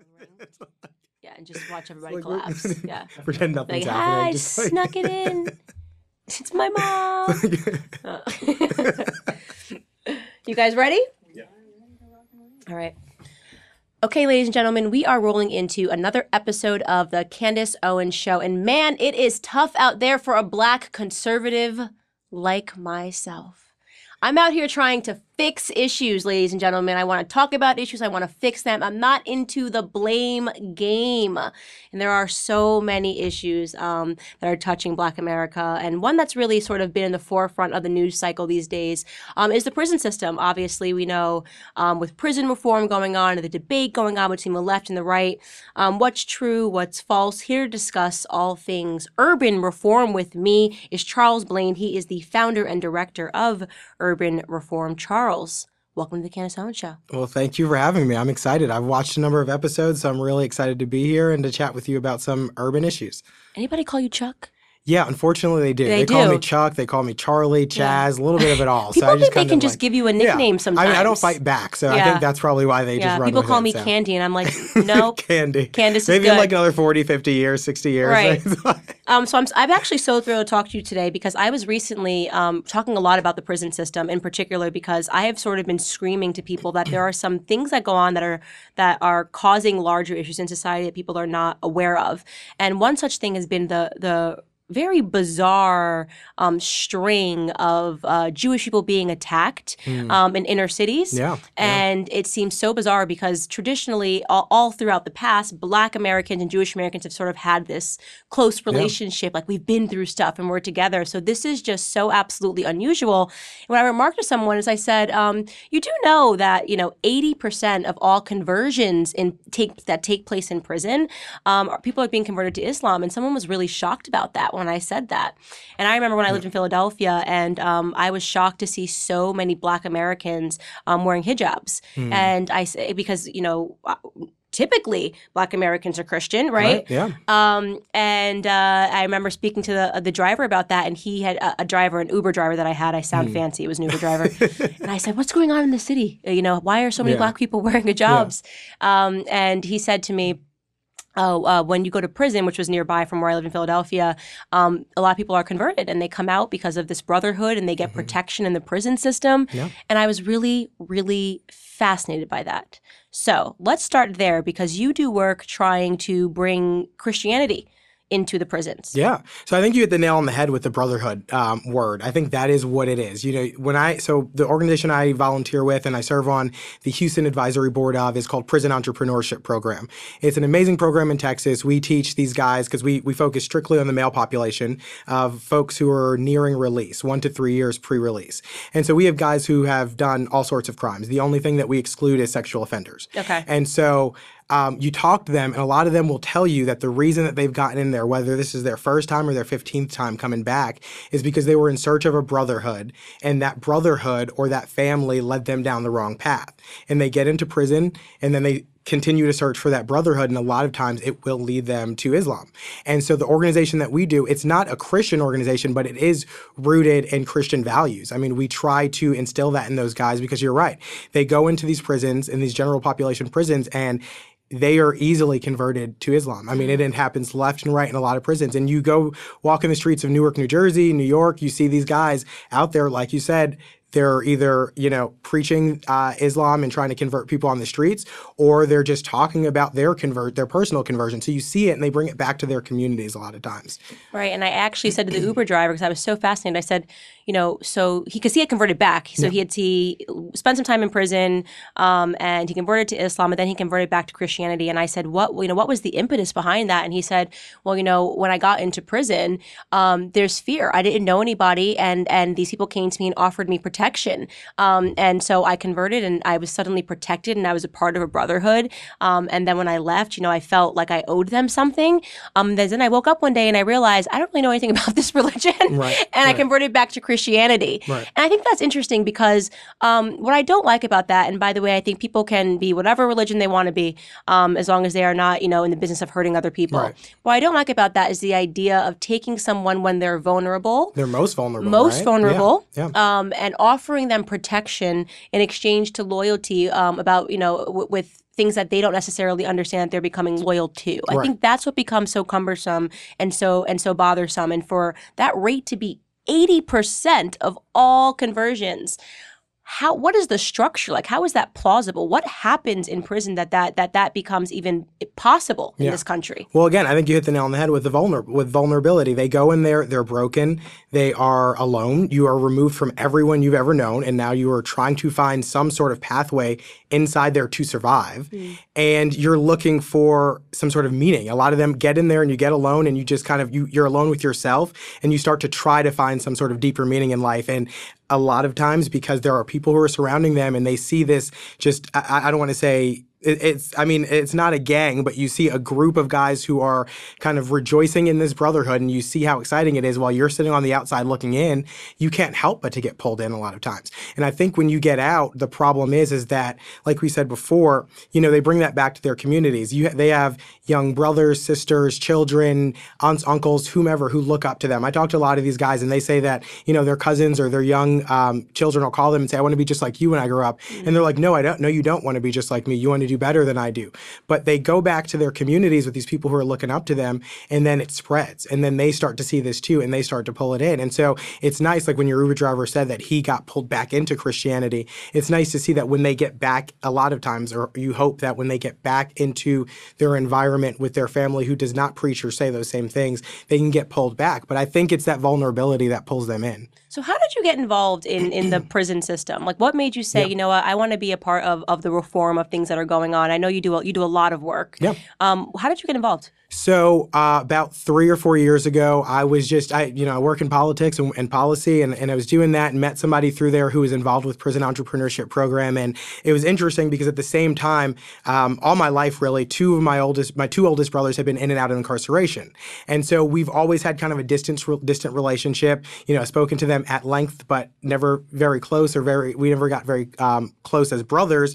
Yeah, and just watch everybody like collapse. Yeah. Pretend nothing's Like, happening. hi, just like- snuck it in. It's my mom. Uh, you guys ready? Yeah. All right. Okay, ladies and gentlemen, we are rolling into another episode of the Candace Owens Show. And man, it is tough out there for a black conservative like myself. I'm out here trying to fix issues, ladies and gentlemen. I want to talk about issues. I want to fix them. I'm not into the blame game. And there are so many issues um, that are touching Black America. And one that's really sort of been in the forefront of the news cycle these days um, is the prison system. Obviously, we know um, with prison reform going on and the debate going on between the left and the right, um, what's true, what's false. Here to discuss all things urban reform with me is Charles Blain. He is the founder and director of Urban Reform. Charles, welcome to the Candace Owens Show. Well, thank you for having me. I'm excited. I've watched a number of episodes, so I'm really excited to be here and to chat with you about some urban issues. Anybody call you Chuck? Yeah, unfortunately they do. They call do. me Chuck, they call me Charlie, Chaz, a little bit of it all. People so I think just they can just like- give you a Yeah. nickname I sometimes. mean, I don't fight back, so I think that's probably why they Yeah, just run people call it, me so. Candy, and I'm like, no, Candy. Candace is Maybe in like another 40, 50 years, 60 years. Right. Um, so I'm, I'm actually so thrilled to talk to you today because I was recently um, talking a lot about the prison system in particular because I have sort of been screaming to people that there are some things that go on that are that are causing larger issues in society that people are not aware of, and one such thing has been the the very bizarre um, string of uh, Jewish people being attacked um, in inner cities. Yeah, yeah. And it seems so bizarre because traditionally, all, all throughout the past, Black Americans and Jewish Americans have sort of had this close relationship. Like we've been through stuff and we're together. So this is just so absolutely unusual. And what I remarked to someone is I said, um, "You do know that you know eighty percent of all conversions in take that take place in prison, um, are, people are being converted to Islam." And someone was really shocked about that when I said that. And I remember when I lived in Philadelphia, and um, I was shocked to see so many Black Americans um, wearing hijabs. And I say because you know. uh, Typically, Black Americans are Christian, right? Yeah. Um, and uh, I remember speaking to the the driver about that, and he had a, a driver, an Uber driver that I had. I sound fancy; it was an Uber driver. and I said, "What's going on in the city? Uh, You know, why are so many Yeah. Black people wearing hijabs?" Um, and he said to me. Oh, uh, when you go to prison, which was nearby from where I live in Philadelphia, um, a lot of people are converted and they come out because of this brotherhood and they get protection in the prison system. Yeah. And I was really, really fascinated by that. So let's start there because you do work trying to bring Christianity into the prisons. Yeah. So I think you hit the nail on the head with the brotherhood um, word. I think that is what it is. You know, when I, so the organization I volunteer with and I serve on the Houston Advisory Board of is called Prison Entrepreneurship Program. It's an amazing program in Texas. We teach these guys, because we, we focus strictly on the male population of folks who are nearing release, one to three years pre release. And so we have guys who have done all sorts of crimes. The only thing that we exclude is sexual offenders. Okay. And so um, you talk to them, and a lot of them will tell you that the reason that they've gotten in there, whether this is their first time or their 15th time coming back, is because they were in search of a brotherhood, and that brotherhood or that family led them down the wrong path. And they get into prison, and then they continue to search for that brotherhood and a lot of times it will lead them to Islam. And so the organization that we do, it's not a Christian organization, but it is rooted in Christian values. I mean, we try to instill that in those guys because you're right. They go into these prisons, in these general population prisons and they are easily converted to Islam. I mean, it, it happens left and right in a lot of prisons. And you go walk in the streets of Newark, New Jersey, New York, you see these guys out there, like you said, they're either you know preaching uh, Islam and trying to convert people on the streets, or they're just talking about their convert their personal conversion. So you see it, and they bring it back to their communities a lot of times. Right. And I actually said to the Uber driver, because I was so fascinated, I said, you know, so he, because he had converted back. So he had, he spent some time in prison um, and he converted to Islam, and then he converted back to Christianity. And I said, what, you know, what was the impetus behind that? And he said, well, you know, when I got into prison, um, there's fear. I didn't know anybody, and, and these people came to me and offered me protection. Um, and so I converted and I was suddenly protected and I was a part of a brotherhood. Um, and then when I left, you know, I felt like I owed them something. Um, then I woke up one day and I realized I don't really know anything about this religion. Right, and I converted back to Christianity. Right. And I think that's interesting because um, what I don't like about that, and by the way, I think people can be whatever religion they want to be, um, as long as they are not, you know, in the business of hurting other people. Right. What I don't like about that is the idea of taking someone when they're vulnerable They're most vulnerable. most right? vulnerable Yeah. yeah. Um, and offering them protection in exchange to loyalty um, about you know w- with things that they don't necessarily understand that they're becoming loyal to. I think that's what becomes so cumbersome and so and so bothersome. And for that rate to be eighty percent of all conversions, how what is the structure like? How is that plausible? What happens in prison that that that that becomes even possible in Yeah. this country? Well, again, I think you hit the nail on the head with the vulner with vulnerability. They go in there, they're broken, they are alone. You are removed from everyone you've ever known, and now you are trying to find some sort of pathway inside there to survive. Hmm. And you're looking for some sort of meaning. A lot of them get in there and you get alone, and you just kind of you you're alone with yourself, and you start to try to find some sort of deeper meaning in life. And a lot of times, because there are people who are surrounding them, and they see this just I, I don't want to say it, it's i mean it's not a gang but you see a group of guys who are kind of rejoicing in this brotherhood and you see how exciting it is while you're sitting on the outside looking in you can't help but to get pulled in a lot of times. And i think when you get out the problem is is that like we said before you know they bring that back to their communities. You they have young brothers sisters children aunts uncles whomever who look up to them. I talk to a lot of these guys and they say that you know their cousins or their young um, children will call them and say i want to be just like you when i grow up. And they're like no i don't no you don't want to be just like me. You want to do better than i do. But they go back to their communities with these people who are looking up to them and then it spreads and then they start to see this too and they start to pull it in. And so it's nice like when your uber driver said that he got pulled back into christianity it's nice to see that when they get back a lot of times or you hope that when they get back into their environment with their family who does not preach or say those same things they can get pulled back. But i think it's that vulnerability that pulls them in So how did you get involved in in the prison system? Like what made you say, you know what, I want to be a part of, of the reform of things that are going on? I know you do a, you do a lot of work. Yeah. Um, how did you get involved? So uh, about three or four years ago, I was just I you know I work in politics and, and policy, and, and I was doing that and met somebody through there who was involved with prison entrepreneurship program, and it was interesting because at the same time, um, all my life really, two of my oldest my two oldest brothers had been in and out of incarceration, and so we've always had kind of a distant distant relationship. You know, spoken to them at length, but never very close or very we never got very um, close as brothers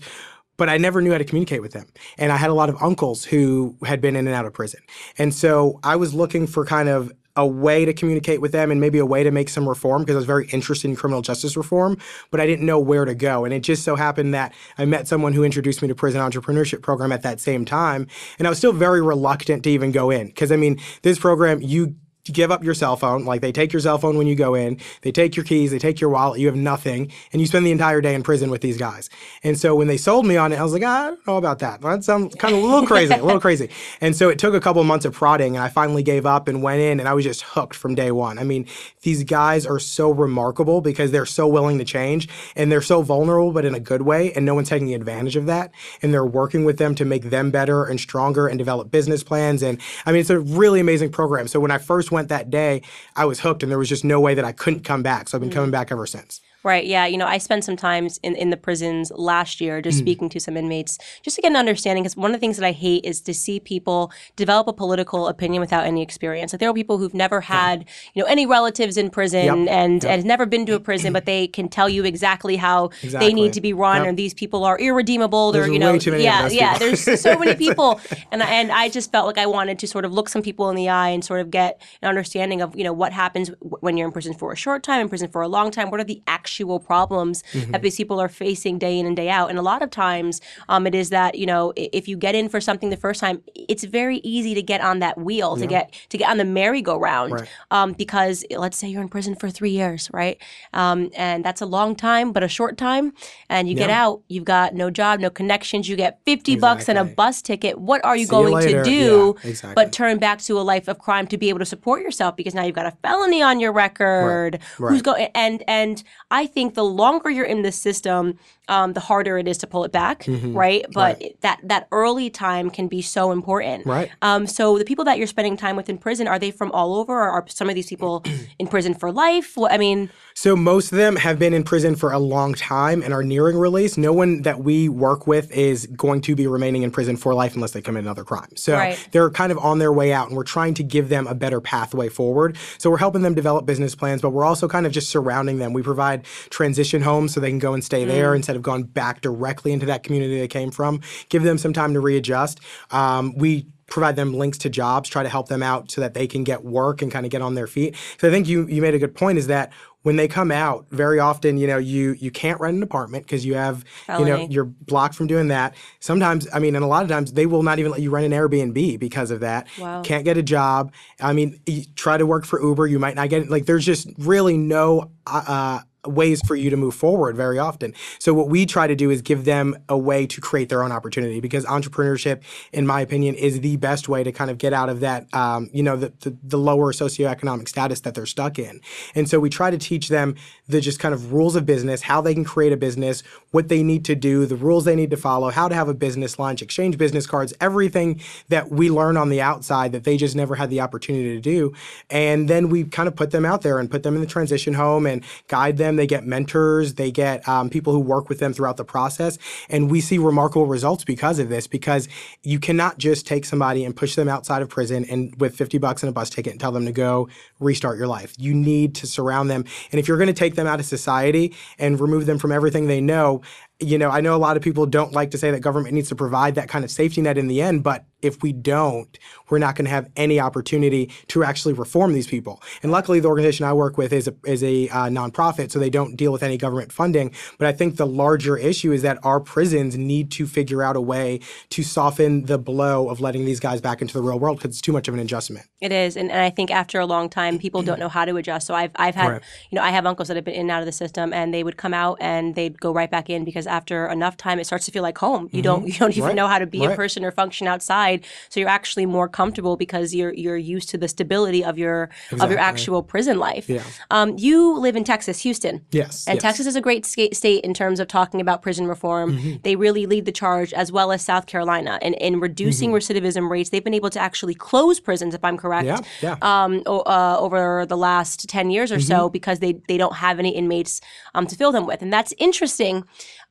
but I never knew how to communicate with them. And I had a lot of uncles who had been in and out of prison. And so I was looking for kind of a way to communicate with them and maybe a way to make some reform because I was very interested in criminal justice reform, but I didn't know where to go. And it just so happened that I met someone who introduced me to prison entrepreneurship program at that same time. And I was still very reluctant to even go in because I mean, this program, you give up your cell phone. Like they take your cell phone when you go in, they take your keys, they take your wallet, you have nothing, and you spend the entire day in prison with these guys. And so when they sold me on it, I was like, ah, I don't know about that. That sounds kind of a little crazy, a little crazy. And so it took a couple months of prodding, and I finally gave up and went in, and I was just hooked from day one. I mean, these guys are so remarkable because they're so willing to change, and they're so vulnerable, but in a good way, and no one's taking advantage of that. And they're working with them to make them better and stronger and develop business plans. And I mean, it's a really amazing program. So when I first went that day, I was hooked, and there was just no way that I couldn't come back. So I've been coming mm. back ever since. Right. Yeah. You know, I spent some times in, in the prisons last year just hmm. speaking to some inmates just to get an understanding. Because one of the things that I hate is to see people develop a political opinion without any experience. Like there are people who've never had, you know, any relatives in prison Yep. and, and has never been to a prison, but they can tell you exactly how they need to be run Yep. or these people are irredeemable. They're, you know, way too many yeah, yeah. There's so many people. And, I- and I just felt like I wanted to sort of look some people in the eye and sort of get an understanding of, you know, what happens w- when you're in prison for a short time, in prison for a long time. What are the actual problems Mm-hmm. that these people are facing day in and day out? And a lot of times um, it is that, you know, if you get in for something the first time, it's very easy to get on that wheel, to get to get on the merry-go-round. Right. Um, because let's say you're in prison for three years, right? Um, and that's a long time, but a short time. And you get out, you've got no job, no connections, you get 50 bucks and a bus ticket. What are you See going later. to do Yeah, exactly. but turn back to a life of crime to be able to support yourself because now you've got a felony on your record. Who's right. going and and I think the longer you're in the system, um, the harder it is to pull it back, right? But it- that that early time can be so important. Right. Um, so the people that you're spending time with in prison are they from all over, or are some of these people in prison for life? I mean, So most of them have been in prison for a long time and are nearing release. No one that we work with is going to be remaining in prison for life unless they commit another crime. So Right. they're kind of on their way out and we're trying to give them a better pathway forward. So we're helping them develop business plans, but we're also kind of just surrounding them. We provide transition homes so they can go and stay there instead have gone back directly into that community they came from. Give them some time to readjust. Um, we provide them links to jobs, try to help them out so that they can get work and kind of get on their feet. So I think you you made a good point is that when they come out, very often, you know, you you can't rent an apartment because you have, you know, you're blocked from doing that. Sometimes, I mean, and a lot of times they will not even let you rent an Airbnb because of that. Wow. Can't get a job. I mean, you try to work for Uber, you might not get it. Like, there's just really no uh, ways for you to move forward very often. So what we try to do is give them a way to create their own opportunity because entrepreneurship, in my opinion, is the best way to kind of get out of that, um, you know, the, the, the lower socioeconomic status that they're stuck in. And so we try to teach them the just kind of rules of business, how they can create a business, what they need to do, the rules they need to follow, how to have a business lunch, exchange business cards, everything that we learn on the outside that they just never had the opportunity to do. And then we kind of put them out there and put them in the transition home and guide them. They get mentors, they get um, people who work with them throughout the process. And we see remarkable results because of this, because you cannot just take somebody and push them outside of prison and with 50 bucks and a bus ticket and tell them to go restart your life. You need to surround them. And if you're going to take them out of society and remove them from everything they know, you know, I know a lot of people don't like to say that government needs to provide that kind of safety net in the end, but if we don't, we're not going to have any opportunity to actually reform these people. And luckily, the organization I work with is a, is a uh, nonprofit, so they don't deal with any government funding. But I think the larger issue is that our prisons need to figure out a way to soften the blow of letting these guys back into the real world because it's too much of an adjustment. It is, and, and I think after a long time, people don't know how to adjust. So I've I've had Right. you know I have uncles that have been in and out of the system, and they would come out and they'd go right back in because after enough time, it starts to feel like home. You don't you don't even Mm-hmm. Right. know how to be a person or function outside, so you're actually more comfortable because you're you're used to the stability of your of your actual prison life. Yeah. Um, you live in Texas, Houston. Yes. And yes. Texas is a great state in terms of talking about prison reform. Mm-hmm. They really lead the charge, as well as South Carolina. And in reducing recidivism rates, they've been able to actually close prisons, if I'm correct, Yeah, yeah. um, uh, over the last 10 years or Mm-hmm. so because they, they don't have any inmates um, to fill them with. And that's interesting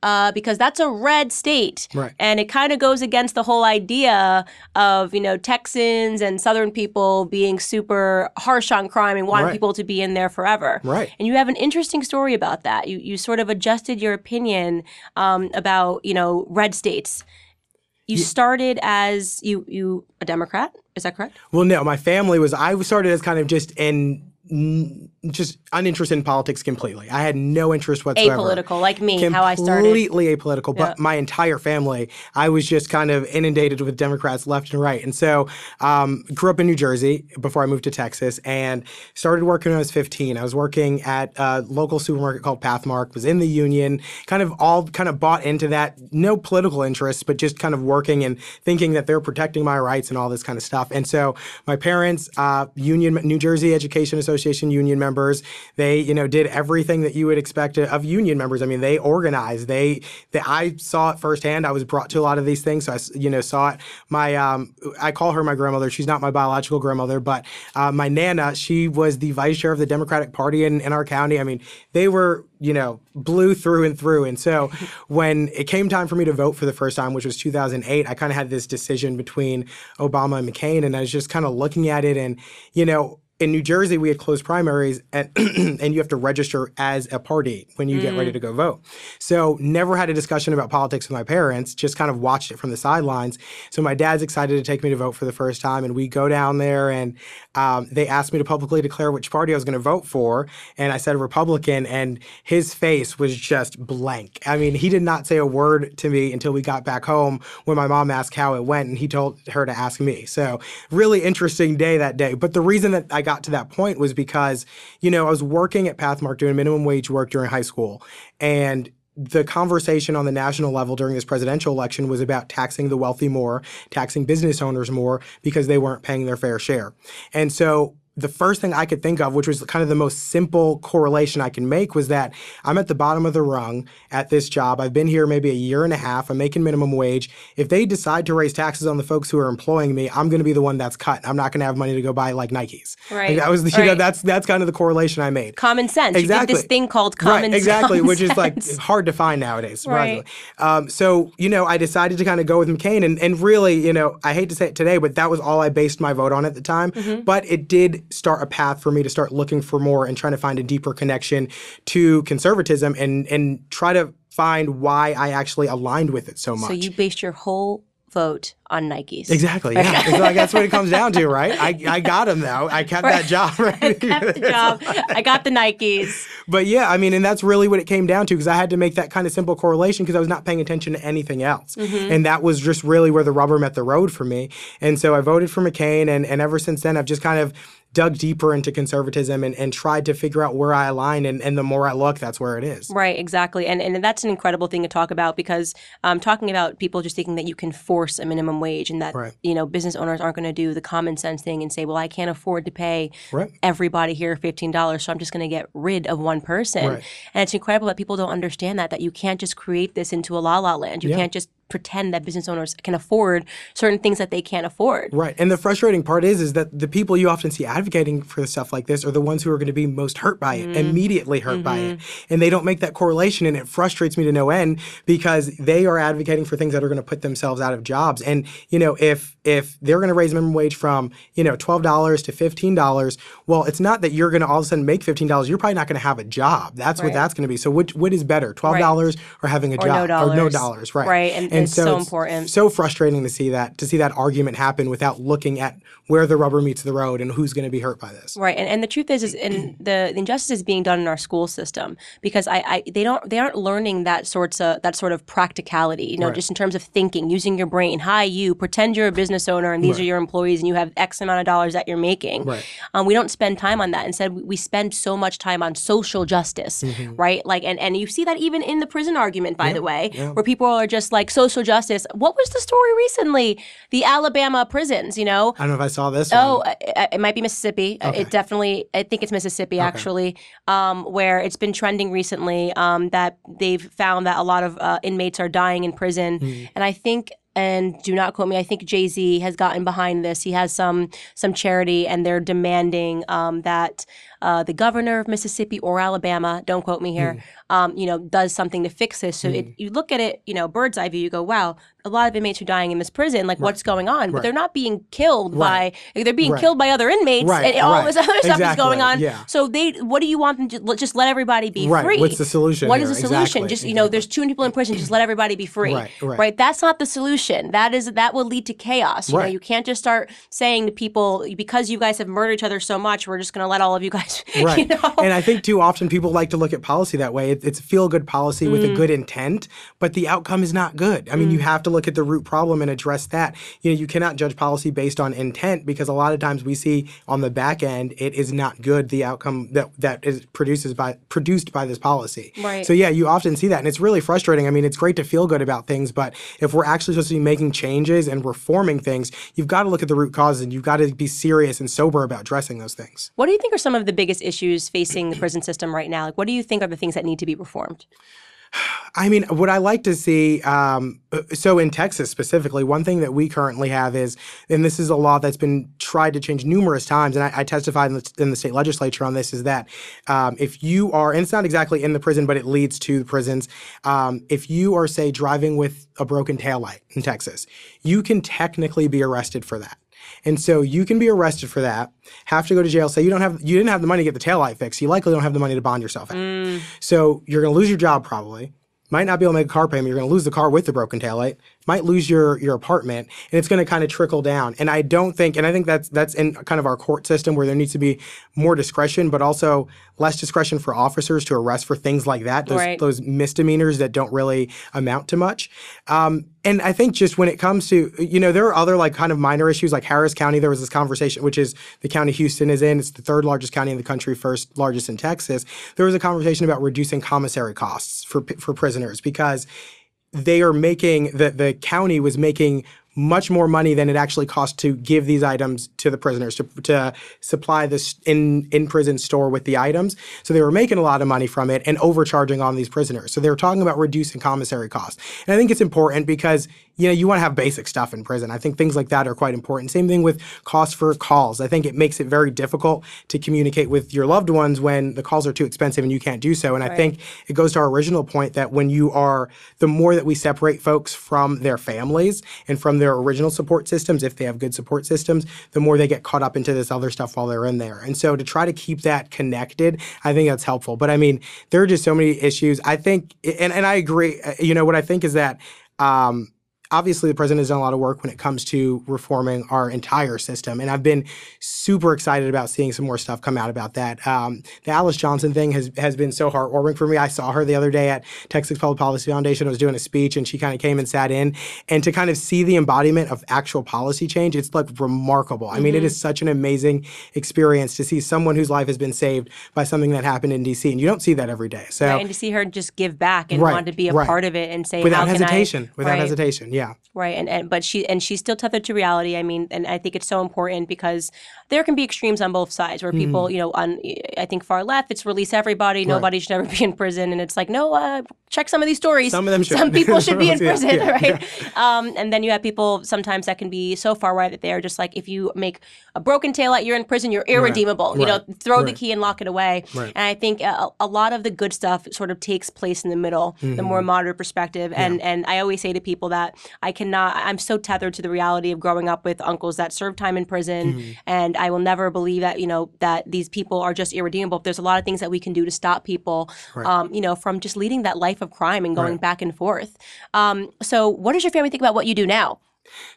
uh, because that's a red state. Right. And it kind of goes against the whole idea of, you know, Texans and Southern people being super harsh on crime and wanting Right. people to be in there forever. Right. And you have an interesting story about that. You, you sort of adjusted your opinion um, about, you know, red states. You started as you you a Democrat, is that correct? Well, no, my family was. I started as kind of just in, n- just uninterested in politics completely. I had no interest whatsoever. Apolitical, like me, how I started. Completely apolitical. But my entire family, I was just kind of inundated with Democrats left and right. And so, um, grew up in New Jersey before I moved to Texas, and started working when I was 15. I was working at a local supermarket called Pathmark. Was in the union. Kind of all kind of bought into that. No political interests, but just kind of working and thinking that they're protecting my rights and all this kind of stuff. And so, my parents, uh, union, New Jersey Education Association union members, they you know did everything that you would expect of union members. I mean, they organized. They, they I saw it firsthand. I was brought to a lot of these things, so I, you know saw it. My um, I call her my grandmother. She's not my biological grandmother, but uh, my nana. She was the vice chair of the Democratic Party in, in our county. I mean, they were you know blue through and through. And so when it came time for me to vote for the first time, which was 2008, I kind of had this decision between Obama and McCain, and I was just kind of looking at it, and you know in New Jersey, we had closed primaries, and and you have to register as a party when you get ready to go vote. So never had a discussion about politics with my parents. Just kind of watched it from the sidelines. So my dad's excited to take me to vote for the first time, and we go down there, and um, they asked me to publicly declare which party I was going to vote for, and I said Republican, and his face was just blank. I mean, he did not say a word to me until we got back home when my mom asked how it went, and he told her to ask me. So really interesting day that day. But the reason that I got to that point was because, you know, I was working at Pathmark doing minimum wage work during high school. And the conversation on the national level during this presidential election was about taxing the wealthy more, taxing business owners more because they weren't paying their fair share. And so the first thing I could think of, which was kind of the most simple correlation I can make, was that I'm at the bottom of the rung at this job. I've been here maybe a year and a half. I'm making minimum wage. If they decide to raise taxes on the folks who are employing me, I'm going to be the one that's cut. I'm not going to have money to go buy like Nikes. Right. Like, that was the, you know that's that's kind of the correlation I made. Common sense. You get this thing called common right, exactly, sense. which is like hard to find nowadays. Right. Um, so you know, I decided to kind of go with McCain, and and really, you know, I hate to say it today, but that was all I based my vote on at the time. Mm-hmm. But it did start a path for me to start looking for more and trying to find a deeper connection to conservatism and and try to find why I actually aligned with it so much. So you based your whole vote on Nikes. Exactly. Yeah. It's like that's what it comes down to, right? I, I got him though. I kept that job. Right? I kept the job. I got the Nikes. But yeah, I mean, and that's really what it came down to because I had to make that kind of simple correlation because I was not paying attention to anything else. Mm-hmm. And that was just really where the rubber met the road for me. And so I voted for McCain. And, and ever since then, I've just kind of dug deeper into conservatism and, and tried to figure out where I align. And, and the more I look, that's where it is. Right, exactly. And and that's an incredible thing to talk about because um, talking about people just thinking that you can force a minimum wage and that Right. you know business owners aren't going to do the common sense thing and say, well, I can't afford to pay Right. everybody here fifteen dollars, so I'm just going to get rid of one person. Right. And it's incredible that people don't understand that that you can't just create this into a la la land. You Yeah. can't just pretend that business owners can afford certain things that they can't afford. Right. And the frustrating part is is that the people you often see advocating for stuff like this are the ones who are going to be most hurt by it, mm-hmm. immediately hurt by it. Mm-hmm. And they don't make that correlation and it frustrates me to no end because they are advocating for things that are going to put themselves out of jobs. And you know, if if they're going to raise minimum wage from, you know, $12 to $15, well, it's not that you're going to all of a sudden make $15. You're probably not going to have a job. That's what that's going to be. So which what is better, $12 or having a Or no job or no dollars. dollars, right? Right, and it's so it's important. So frustrating to see that to see that argument happen without looking at where the rubber meets the road and who's going to be hurt by this. Right, and, and the truth is, is in the, the injustice is being done in our school system because I, I they don't they aren't learning that sorts of that sort of practicality. You know, Right. just in terms of thinking, using your brain. Hi, you pretend you're a business owner and these are your employees and you have X amount of dollars that you're making. Right. Um, we don't spend time on that. Instead, we- spend so much time on social justice, Mm-hmm. right? Like, and and you see that even in the prison argument, by the way, where people are just like social justice. What was the story recently? The Alabama prisons, you know. I don't know if I saw this. Oh, one. I- I- it might be Mississippi. Uh, It definitely, I think it's Mississippi actually, um, where it's been trending recently um, that they've found that a lot of uh, inmates are dying in prison, and I think. And do not quote me. I think Jay Z has gotten behind this. He has some some charity, and they're demanding um, that uh, the governor of Mississippi or Alabama, don't quote me here, um, you know, does something to fix this. So it, you look at it, you know, bird's eye view. You go, wow, a lot of inmates are dying in this prison. Like, what's going on? But they're not being killed Right. by. They're being Right. killed by other inmates, Right, and all right. this other stuff is going on. yeah. So they, what do you want them to just let everybody be Right, free? what's the solution What is here? the solution? Exactly, Just you know, there's two people in prison. Just let everybody be free. Right, right. That's not the solution. That is that will lead to chaos. You know, Right. you can't just start saying to people because you guys have murdered each other so much, we're just going to let all of you guys. Right. You know? And I think too often people like to look at policy that way. It, it's feel good policy with Mm. a good intent, but the outcome is not good. I mean, you have to look at the root problem and address that. You know, you cannot judge policy based on intent because a lot of times we see on the back end it is not good the outcome that that is produces by produced by this policy. Right. So yeah, you often see that and it's really frustrating. I mean, it's great to feel good about things, but if we're actually supposed to be making changes and reforming things, you've got to look at the root causes and you've got to be serious and sober about addressing those things. What do you think are some of the biggest issues facing the prison system right now? Like, what do you think are the things that need to be reformed? I mean, what I like to see, um, uh, so in Texas specifically, one thing that we currently have is, and this is a law that's been tried to change numerous times, and I, I testified in the, in the state legislature on this, is that um, if you are, and it's not exactly in the prison, but it leads to the prisons, um, if you are, say, driving with a broken taillight in Texas, you can technically be arrested for that. And so you can be arrested for that, have to go to jail, say you don't have you didn't have the money to get the taillight fixed. You likely don't have the money to bond yourself out. Mm. So you're gonna lose your job probably. Might not be able to make a car payment. You're gonna lose the car with the broken taillight. Might lose your your apartment, and it's gonna kind of trickle down. And I don't think, and I think that's that's in kind of our court system where there needs to be more discretion, but also less discretion for officers to arrest for things like that. Those Right. those misdemeanors that don't really amount to much. Um, and I think just when it comes to, you know, there are other like kind of minor issues like Harris County. There was this conversation, which is the county Houston is in. It's the third largest county in the country, first largest in Texas. There was a conversation about reducing commissary costs for for prisoners because they are making the the county was making much more money than it actually cost to give these items to the prisoners to, to supply this in in prison store with the items. So they were making a lot of money from it and overcharging on these prisoners. So they were talking about reducing commissary costs. And I think it's important because you know, you want to have basic stuff in prison. I think things like that are quite important. Same thing with costs for calls. I think it makes it very difficult to communicate with your loved ones when the calls are too expensive and you can't do so. And I think it goes to our original point that when you are, the more that we separate folks from their families and from their original support systems, if they have good support systems, the more they get caught up into this other stuff while they're in there. And so to try to keep that connected, I think that's helpful. But I mean, there are just so many issues. I think, and, and I agree, uh, you know, what I think is that, um, obviously the president has done a lot of work when it comes to reforming our entire system and i've been super excited about seeing some more stuff come out about that. Um, the alice johnson thing has, has been so heartwarming for me. I saw her the other day at texas public policy foundation. I was doing a speech and she kind of came and sat in and to kind of see the embodiment of actual policy change it's like remarkable. I mean it is such an amazing experience to see someone whose life has been saved by something that happened in dc and you don't see that every day. So Right, and to see her just give back and Right, want to be a right. part of it and say without how can I- hesitation without hesitation yeah Right, and, and but she and she's still tethered to reality. I mean, and I think it's so important because there can be extremes on both sides where people, you know, on I think far left, it's release everybody, nobody should ever be in prison, and it's like no, uh, check some of these stories. Some of them should. Some people should be in prison, yeah, right? Um, and then you have people sometimes that can be so far right that they are just like if you make a broken tail out, you're in prison, you're irredeemable. You know, right, throw the key and lock it away. Right. And I think a, a lot of the good stuff sort of takes place in the middle, the more Mm-hmm. moderate perspective. And and I always say to people that I cannot. I'm so tethered to the reality of growing up with uncles that served time in prison, Mm-hmm. and I will never believe that you know that these people are just irredeemable. There's a lot of things that we can do to stop people, um, you know, from just leading that life of crime and going Right. back and forth. Um, so, what does your family think about what you do now?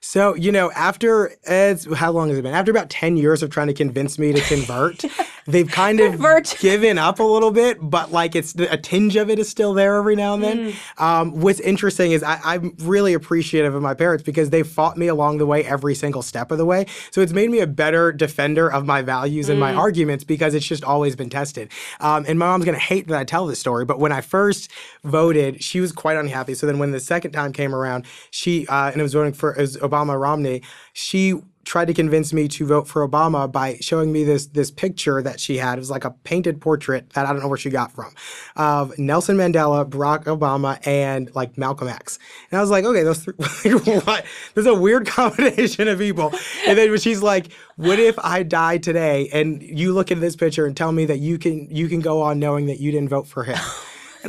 So, you know, after it's how long has it been? After about 10 years of trying to convince me to convert, they've kind of Convert. given up a little bit, but like it's a tinge of it is still there every now and then. Mm. Um, what's interesting is I, I'm really appreciative of my parents because they fought me along the way every single step of the way. So it's made me a better defender of my values and my Mm. arguments because it's just always been tested. Um, and my mom's gonna hate that I tell this story, but when I first voted, she was quite unhappy. So then when the second time came around, she uh, and it was voting for was Obama Romney. She tried to convince me to vote for Obama by showing me this this picture that she had. It was like a painted portrait that I don't know where she got from of Nelson Mandela, Barack Obama, and like Malcolm X. And I was like, okay, those three, what? There's a weird combination of people. And then she's like, what if I die today and you look at this picture and tell me that you can you can go on knowing that you didn't vote for him?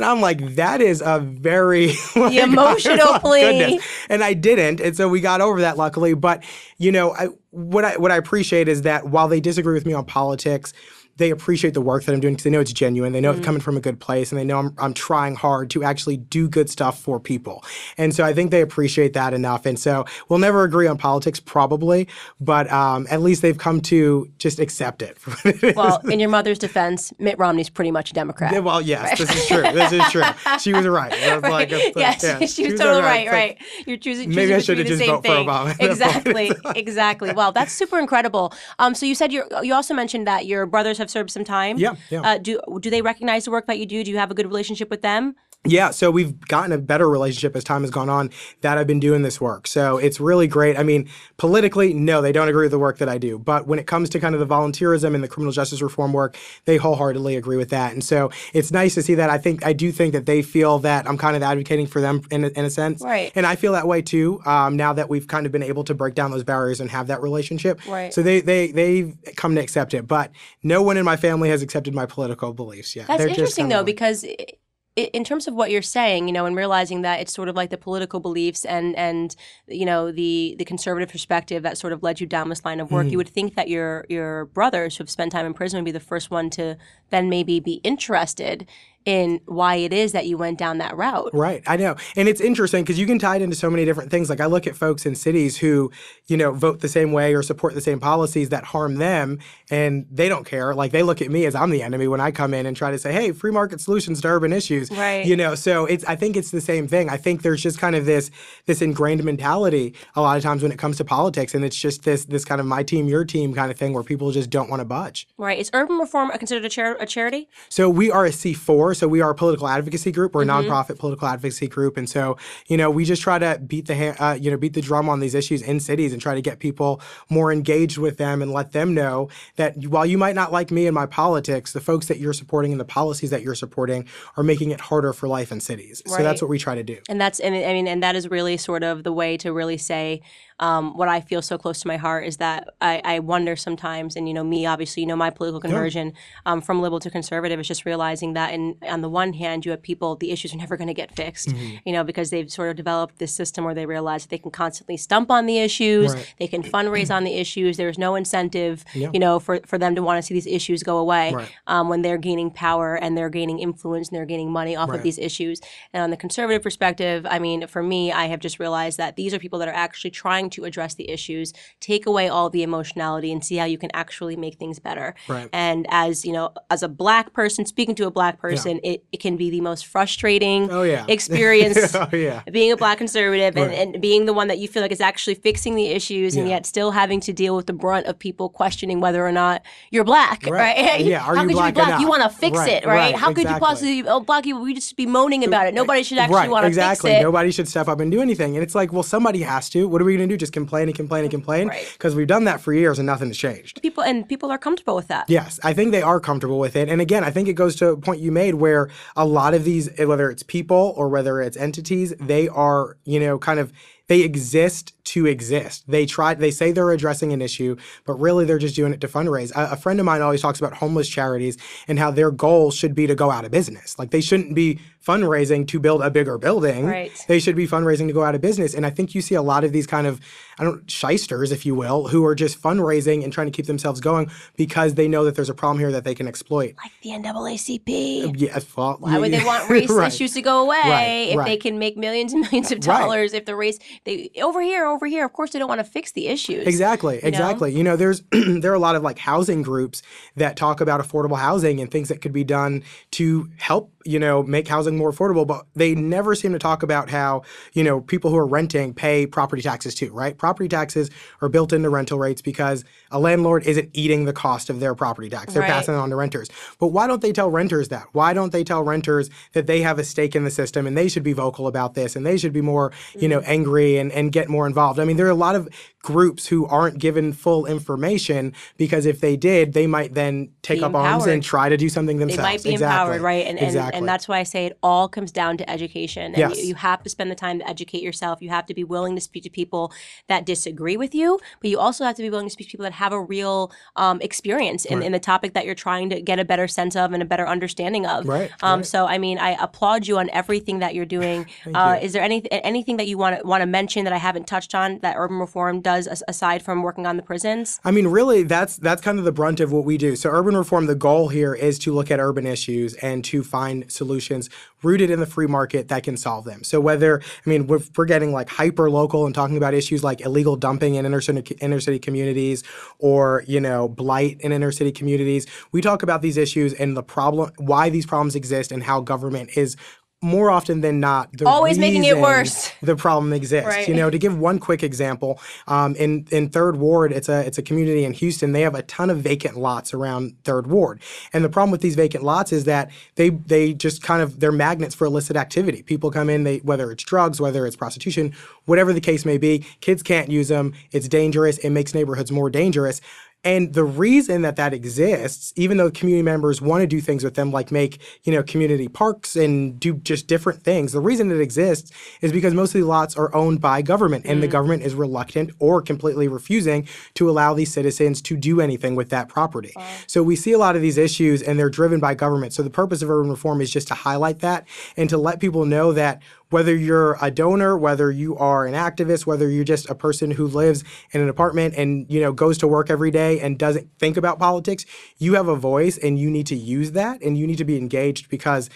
And I'm like, that is a very like, emotional oh, plea. And I didn't, and so we got over that luckily. But you know, I, what I what I appreciate is that while they disagree with me on politics, they appreciate the work that I'm doing because they know it's genuine. They know it's coming from a good place, and they know I'm, I'm trying hard to actually do good stuff for people. And so I think they appreciate that enough. And so we'll never agree on politics, probably, but um, at least they've come to just accept it. for what it is. Well, in your mother's defense, Mitt Romney's pretty much a Democrat. Yeah, well, yes, this is true. This is true. She was right. Was like, it's like, yes, yeah, she was totally right. It's like, Right, you're choosing. Maybe I should have just the vote same for. Obama Exactly, exactly. Wow, that's super incredible. Um, so you said you you also mentioned that your brothers have served some time. Yeah, yeah. Uh, do do they recognize the work that you do? Do you have a good relationship with them? Yeah, so we've gotten a better relationship as time has gone on that I've been doing this work. So it's really great. I mean, politically, no, they don't agree with the work that I do. But when it comes to kind of the volunteerism and the criminal justice reform work, they wholeheartedly agree with that. And so it's nice to see that. I think I do think that they feel that I'm kind of advocating for them in a, in a sense. Right. And I feel that way too. Um, now that we've kind of been able to break down those barriers and have that relationship. Right. So they they they've come to accept it. But no one in my family has accepted my political beliefs yet. That's They're just interesting though, like- because i i in terms of what you're saying, you know, and realizing that it's sort of like the political beliefs and and you know the the conservative perspective that sort of led you down this line of work, Mm-hmm. you would think that your your brothers who have spent time in prison would be the first one to then maybe be interested in why it is that you went down that route. Right, I know. And it's interesting because you can tie it into so many different things. Like I look at folks in cities who, you know, vote the same way or support the same policies that harm them and they don't care. Like they look at me as I'm the enemy when I come in and try to say, "Hey, free market solutions to urban issues." Right. You know, so it's I think it's the same thing. I think there's just kind of this this ingrained mentality a lot of times when it comes to politics and it's just this this kind of my team your team kind of thing where people just don't want to budge. Right? Is urban reform considered a, char- a charity? So we are a C4, power. So we are a political advocacy group. We're a Mm-hmm. nonprofit political advocacy group, and so you know we just try to beat the ha- uh, you know beat the drum on these issues in cities and try to get people more engaged with them and let them know that while you might not like me and my politics, the folks that you're supporting and the policies that you're supporting are making it harder for life in cities. So that's what we try to do. And that's, and I mean, and that is really sort of the way to really say um, what I feel so close to my heart is that I, I wonder sometimes, and you know, me obviously, you know, my political conversion um, from liberal to conservative is just realizing that, in on the one hand, you have people, the issues are never going to get fixed, Mm-hmm. you know, because they've sort of developed this system where they realize that they can constantly stump on the issues, Right. they can fundraise on the issues. There's no incentive, Yeah. you know, for, for them to want to see these issues go away Right. um, when they're gaining power and they're gaining influence and they're gaining money off Right. of these issues. And on the conservative perspective, I mean, for me, I have just realized that these are people that are actually trying to address the issues, take away all the emotionality, and see how you can actually make things better. Right. And as you know, as a black person speaking to a black person, it, it can be the most frustrating Oh yeah. experience. oh yeah. Being a black conservative and, Right. and being the one that you feel like is actually fixing the issues and Yeah. yet still having to deal with the brunt of people questioning whether or not you're black, right? Right. Yeah, are How you could black you be black? You want to fix Right, it, right? How could you exactly. possibly, oh, black people, we just be moaning about it. Nobody should actually want to exactly. fix it. Exactly. Nobody should step up and do anything. And it's like, well, somebody has to. What are we going to do? Just complain and complain and complain? Right. Because we've done that for years and nothing's changed. People and people are comfortable with that. Yes, I think they are comfortable with it. And again, I think it goes to a point you made where a lot of these, eh, whether it's people or whether it's entities, they are, you know, kind of they exist to exist. They try they say they're addressing an issue, but really they're just doing it to fundraise. A, a friend of mine always talks about homeless charities and how their goal should be to go out of business. Like they shouldn't be fundraising to build a bigger building. Right. They should be fundraising to go out of business. And I think you see a lot of these kind of I don't shysters, if you will, who are just fundraising and trying to keep themselves going because they know that there's a problem here that they can exploit. Like the NAACP. Um, yeah, well, Why would they want race right. issues to go away Right, if they can make millions and millions of Right. dollars? If the race they over here, over here, of course they don't want to fix the issues. Exactly, know? exactly. You know, there's there are a lot of like housing groups that talk about affordable housing and things that could be done to help, you know, make housing more affordable, but they never seem to talk about how, you know, people who are renting pay property taxes too, right? Property taxes are built into rental rates because a landlord isn't eating the cost of their property tax. They're Right. passing it on to renters. But why don't they tell renters that? Why don't they tell renters that they have a stake in the system and they should be vocal about this and they should be more, you know, mm. angry and, and get more involved? I mean, there are a lot of groups who aren't given full information because if they did, they might then take Be up arms and try to do something themselves. They might be Exactly. empowered, right? And, and exactly. And that's why I say it all comes down to education. And Yes. you, you have to spend the time to educate yourself. You have to be willing to speak to people that disagree with you, but you also have to be willing to speak to people that have a real um, experience in, in the topic that you're trying to get a better sense of and a better understanding of. Right, Um, right. So, I mean, I applaud you on everything that you're doing. uh, Is there any anything that you want to want to mention that I haven't touched on that urban reform does as, aside from working on the prisons? I mean, really, that's that's kind of the brunt of what we do. So, urban reform, the goal here is to look at urban issues and to find solutions rooted in the free market that can solve them. So, whether I mean, we're, we're getting like hyper local and talking about issues like illegal dumping in inner city, inner city communities, or you know, blight in inner city communities. We talk about these issues and the problem, why these problems exist, and how government is. More often than not, the Always making it worse. The problem exists. Right. You know, to give one quick example, um, in in Third Ward, it's a it's a community in Houston. They have a ton of vacant lots around Third Ward, and the problem with these vacant lots is that they they just kind of they're magnets for illicit activity. People come in, they whether it's drugs, whether it's prostitution, whatever the case may be. Kids can't use them. It's dangerous. It makes neighborhoods more dangerous. And the reason that that exists, even though community members want to do things with them, like make you know community parks and do just different things, the reason it exists is because most of the lots are owned by government, and the mm. government is reluctant or completely refusing to allow these citizens to do anything with that property. So we see a lot of these issues, and they're driven by government. So the purpose of urban reform is just to highlight that and to let people know that whether you're a donor, whether you are an activist, whether you're just a person who lives in an apartment and you know goes to work every day and doesn't think about politics, you have a voice and you need to use that and you need to be engaged because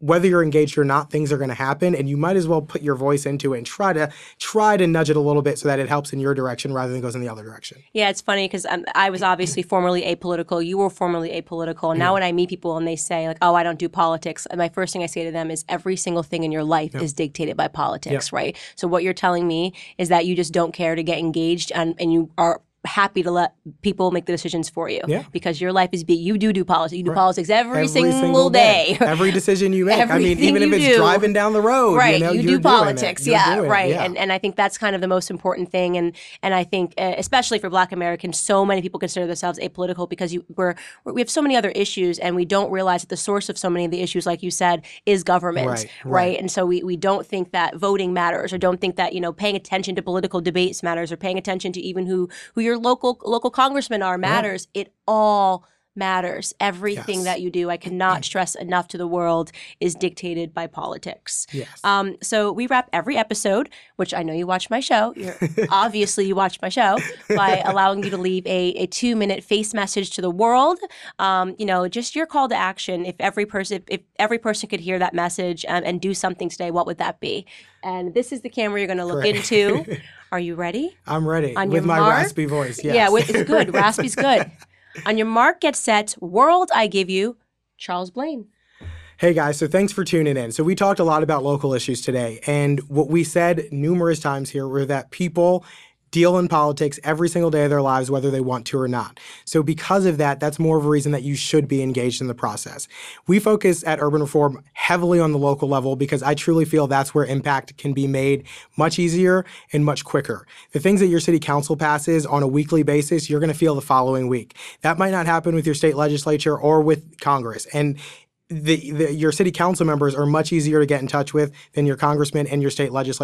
whether you're engaged or not, things are going to happen, and you might as well put your voice into it and try to try to nudge it a little bit so that it helps in your direction rather than goes in the other direction. Yeah, it's funny because um, I was obviously formerly apolitical. You were formerly apolitical. And now when I meet people and they say, like, oh, I don't do politics, my first thing I say to them is every single thing in your life is dictated by politics, right? So what you're telling me is that you just don't care to get engaged and, and you are happy to let people make the decisions for you Yeah. because your life is big. You do do politics. You do politics every, Every single, day. Every decision you make. I mean, even if it's do. driving down the road, right you know, you do politics yeah right yeah. and and i think that's kind of the most important thing and and i think uh, especially for black americans so many people consider themselves apolitical because you we're we have so many other issues and we don't realize that the source of so many of the issues like you said is government Right, right. and so we, we don't think that voting matters or don't think that you know paying attention to political debates matters or paying attention to even who who your local local congressmen are matters it all matters everything Yes. that you do i cannot stress enough to the world is dictated by politics Yes. um, so we wrap every episode, which I know you watch my show. You're, obviously, you watch my show by allowing you to leave a, a two minute face message to the world. Um, you know, just your call to action. If every person, if every person could hear that message um, and do something today, what would that be? And this is the camera you're going to look Great. into. Are you ready? I'm ready on with my mark? raspy voice. Yes. Yeah, with, it's good. Raspy's good. On your mark, get set. World, I give you Charles Blain. Hey guys, so thanks for tuning in. So we talked a lot about local issues today, and what we said numerous times here were that people deal in politics every single day of their lives, whether they want to or not. So because of that, that's more of a reason that you should be engaged in the process. We focus at Urban Reform heavily on the local level because I truly feel that's where impact can be made much easier and much quicker. The things that your city council passes on a weekly basis, you're going to feel the following week. That might not happen with your state legislature or with Congress. And the, the your city council members are much easier to get in touch with than your congressmen and your state as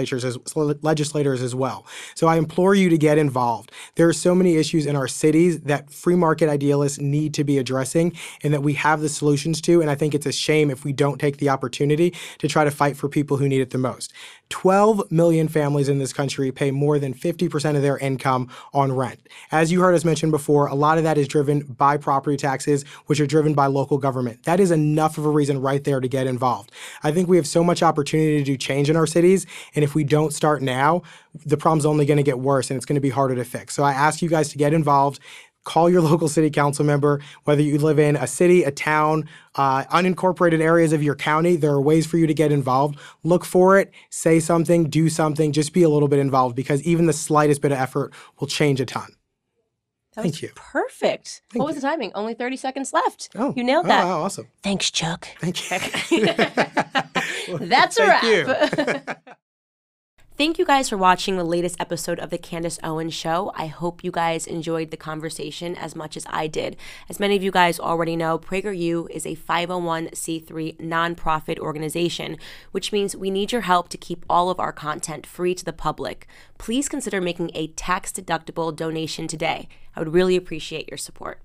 legislators as well. So I implore you to get involved. There are so many issues in our cities that free market idealists need to be addressing and that we have the solutions to and I think it's a shame if we don't take the opportunity to try to fight for people who need it the most. 12 million families in this country pay more than 50% of their income on rent. As you heard us mention before, a lot of that is driven by property taxes, which are driven by local government. That is enough of a reason right there to get involved. I think we have so much opportunity to do change in our cities, and if we don't start now, the problem's only going to get worse and it's going to be harder to fix. So I ask you guys to get involved call your local city council member, whether you live in a city, a town, uh, unincorporated areas of your county. There are ways for you to get involved. Look for it, say something, do something, just be a little bit involved because even the slightest bit of effort will change a ton. That Thank was you. Perfect. what was the timing? Only 30 seconds left. Oh, you nailed oh, that. wow, awesome. Thanks, Chuck. Thank you. That's a Thank wrap. Thank you guys for watching the latest episode of the Candace Owens Show. I hope you guys enjoyed the conversation as much as I did. As many of you guys already know, PragerU is a 501c3 nonprofit organization, which means we need your help to keep all of our content free to the public. Please consider making a tax deductible donation today. I would really appreciate your support.